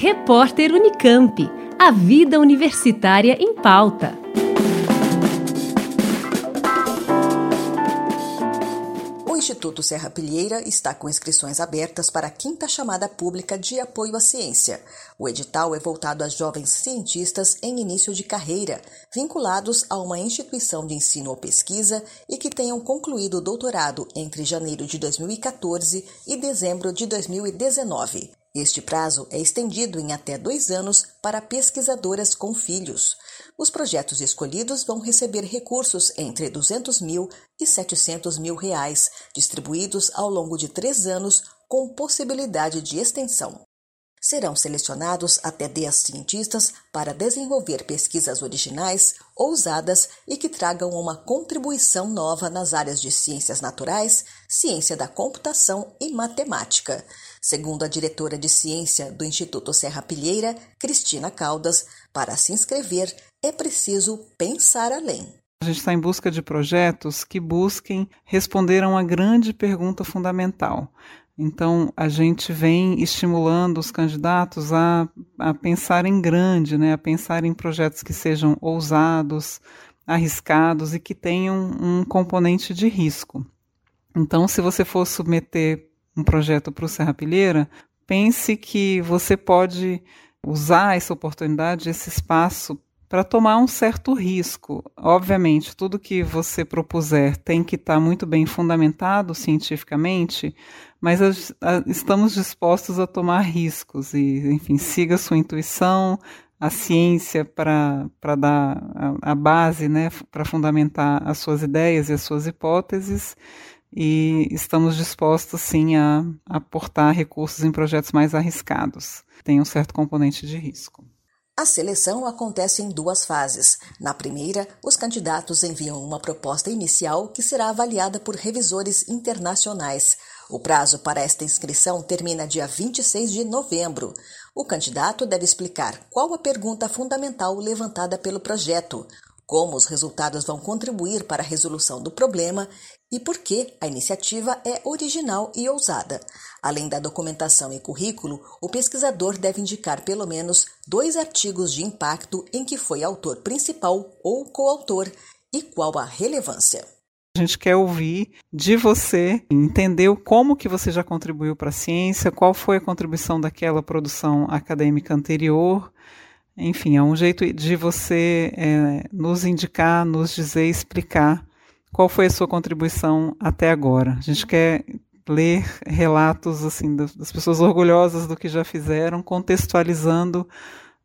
Repórter Unicamp. A vida universitária em pauta. O Instituto Serra Pilheira está com inscrições abertas para a quinta chamada pública de apoio à ciência. O edital é voltado a jovens cientistas em início de carreira, vinculados a uma instituição de ensino ou pesquisa e que tenham concluído o doutorado entre janeiro de 2014 e dezembro de 2019. Este prazo é estendido em até dois anos para pesquisadoras com filhos. Os projetos escolhidos vão receber recursos entre 200 mil e 700 mil reais, distribuídos ao longo de três anos, com possibilidade de extensão. Serão selecionados até 10 cientistas para desenvolver pesquisas originais, ousadas e que tragam uma contribuição nova nas áreas de ciências naturais, ciência da computação e matemática. Segundo a diretora de ciência do Instituto Serra Pilheira, Cristina Caldas, para se inscrever é preciso pensar além. A gente está em busca de projetos que busquem responder a uma grande pergunta fundamental. Então, a gente vem estimulando os candidatos a, a pensar em grande, né, a pensar em projetos que sejam ousados, arriscados e que tenham um componente de risco. Então, se você for submeter um projeto para o Serra Pilheira, pense que você pode usar essa oportunidade, esse espaço para tomar um certo risco. Obviamente, tudo que você propuser tem que estar tá muito bem fundamentado cientificamente, mas a, a, estamos dispostos a tomar riscos e, enfim, siga sua intuição, a ciência para dar a, a base, né, para fundamentar as suas ideias e as suas hipóteses e estamos dispostos sim a aportar recursos em projetos mais arriscados. Tem um certo componente de risco. A seleção acontece em duas fases. Na primeira, os candidatos enviam uma proposta inicial que será avaliada por revisores internacionais. O prazo para esta inscrição termina dia 26 de novembro. O candidato deve explicar qual a pergunta fundamental levantada pelo projeto, como os resultados vão contribuir para a resolução do problema e por que a iniciativa é original e ousada. Além da documentação e currículo, o pesquisador deve indicar pelo menos dois artigos de impacto em que foi autor principal ou coautor e qual a relevância. A gente quer ouvir de você, entender como que você já contribuiu para a ciência, qual foi a contribuição daquela produção acadêmica anterior, enfim, é um jeito de você é, nos indicar, nos dizer, explicar qual foi a sua contribuição até agora. A gente quer ler relatos assim das pessoas orgulhosas do que já fizeram, contextualizando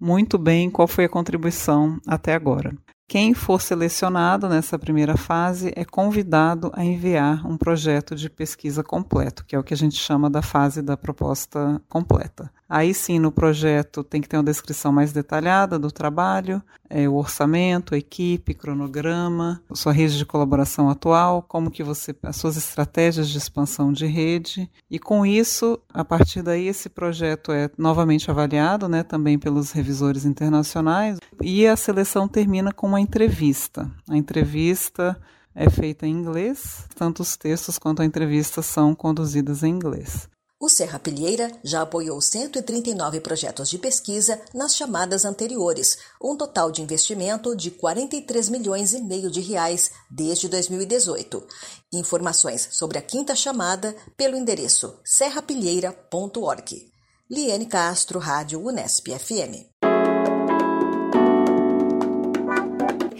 muito bem qual foi a contribuição até agora. Quem for selecionado nessa primeira fase é convidado a enviar um projeto de pesquisa completo, que é o que a gente chama da fase da proposta completa. Aí sim, no projeto tem que ter uma descrição mais detalhada do trabalho, é, o orçamento, a equipe, cronograma, sua rede de colaboração atual, como que você, as suas estratégias de expansão de rede. E com isso, a partir daí, esse projeto é novamente avaliado, né, também pelos revisores internacionais. E a seleção termina com uma entrevista. A entrevista é feita em inglês, tanto os textos quanto a entrevista são conduzidas em inglês. O Serra Pilheira já apoiou 139 projetos de pesquisa nas chamadas anteriores, um total de investimento de 43 milhões e meio de reais desde 2018. Informações sobre a quinta chamada pelo endereço serrapilheira.org. Liane Castro, Rádio Unesp FM.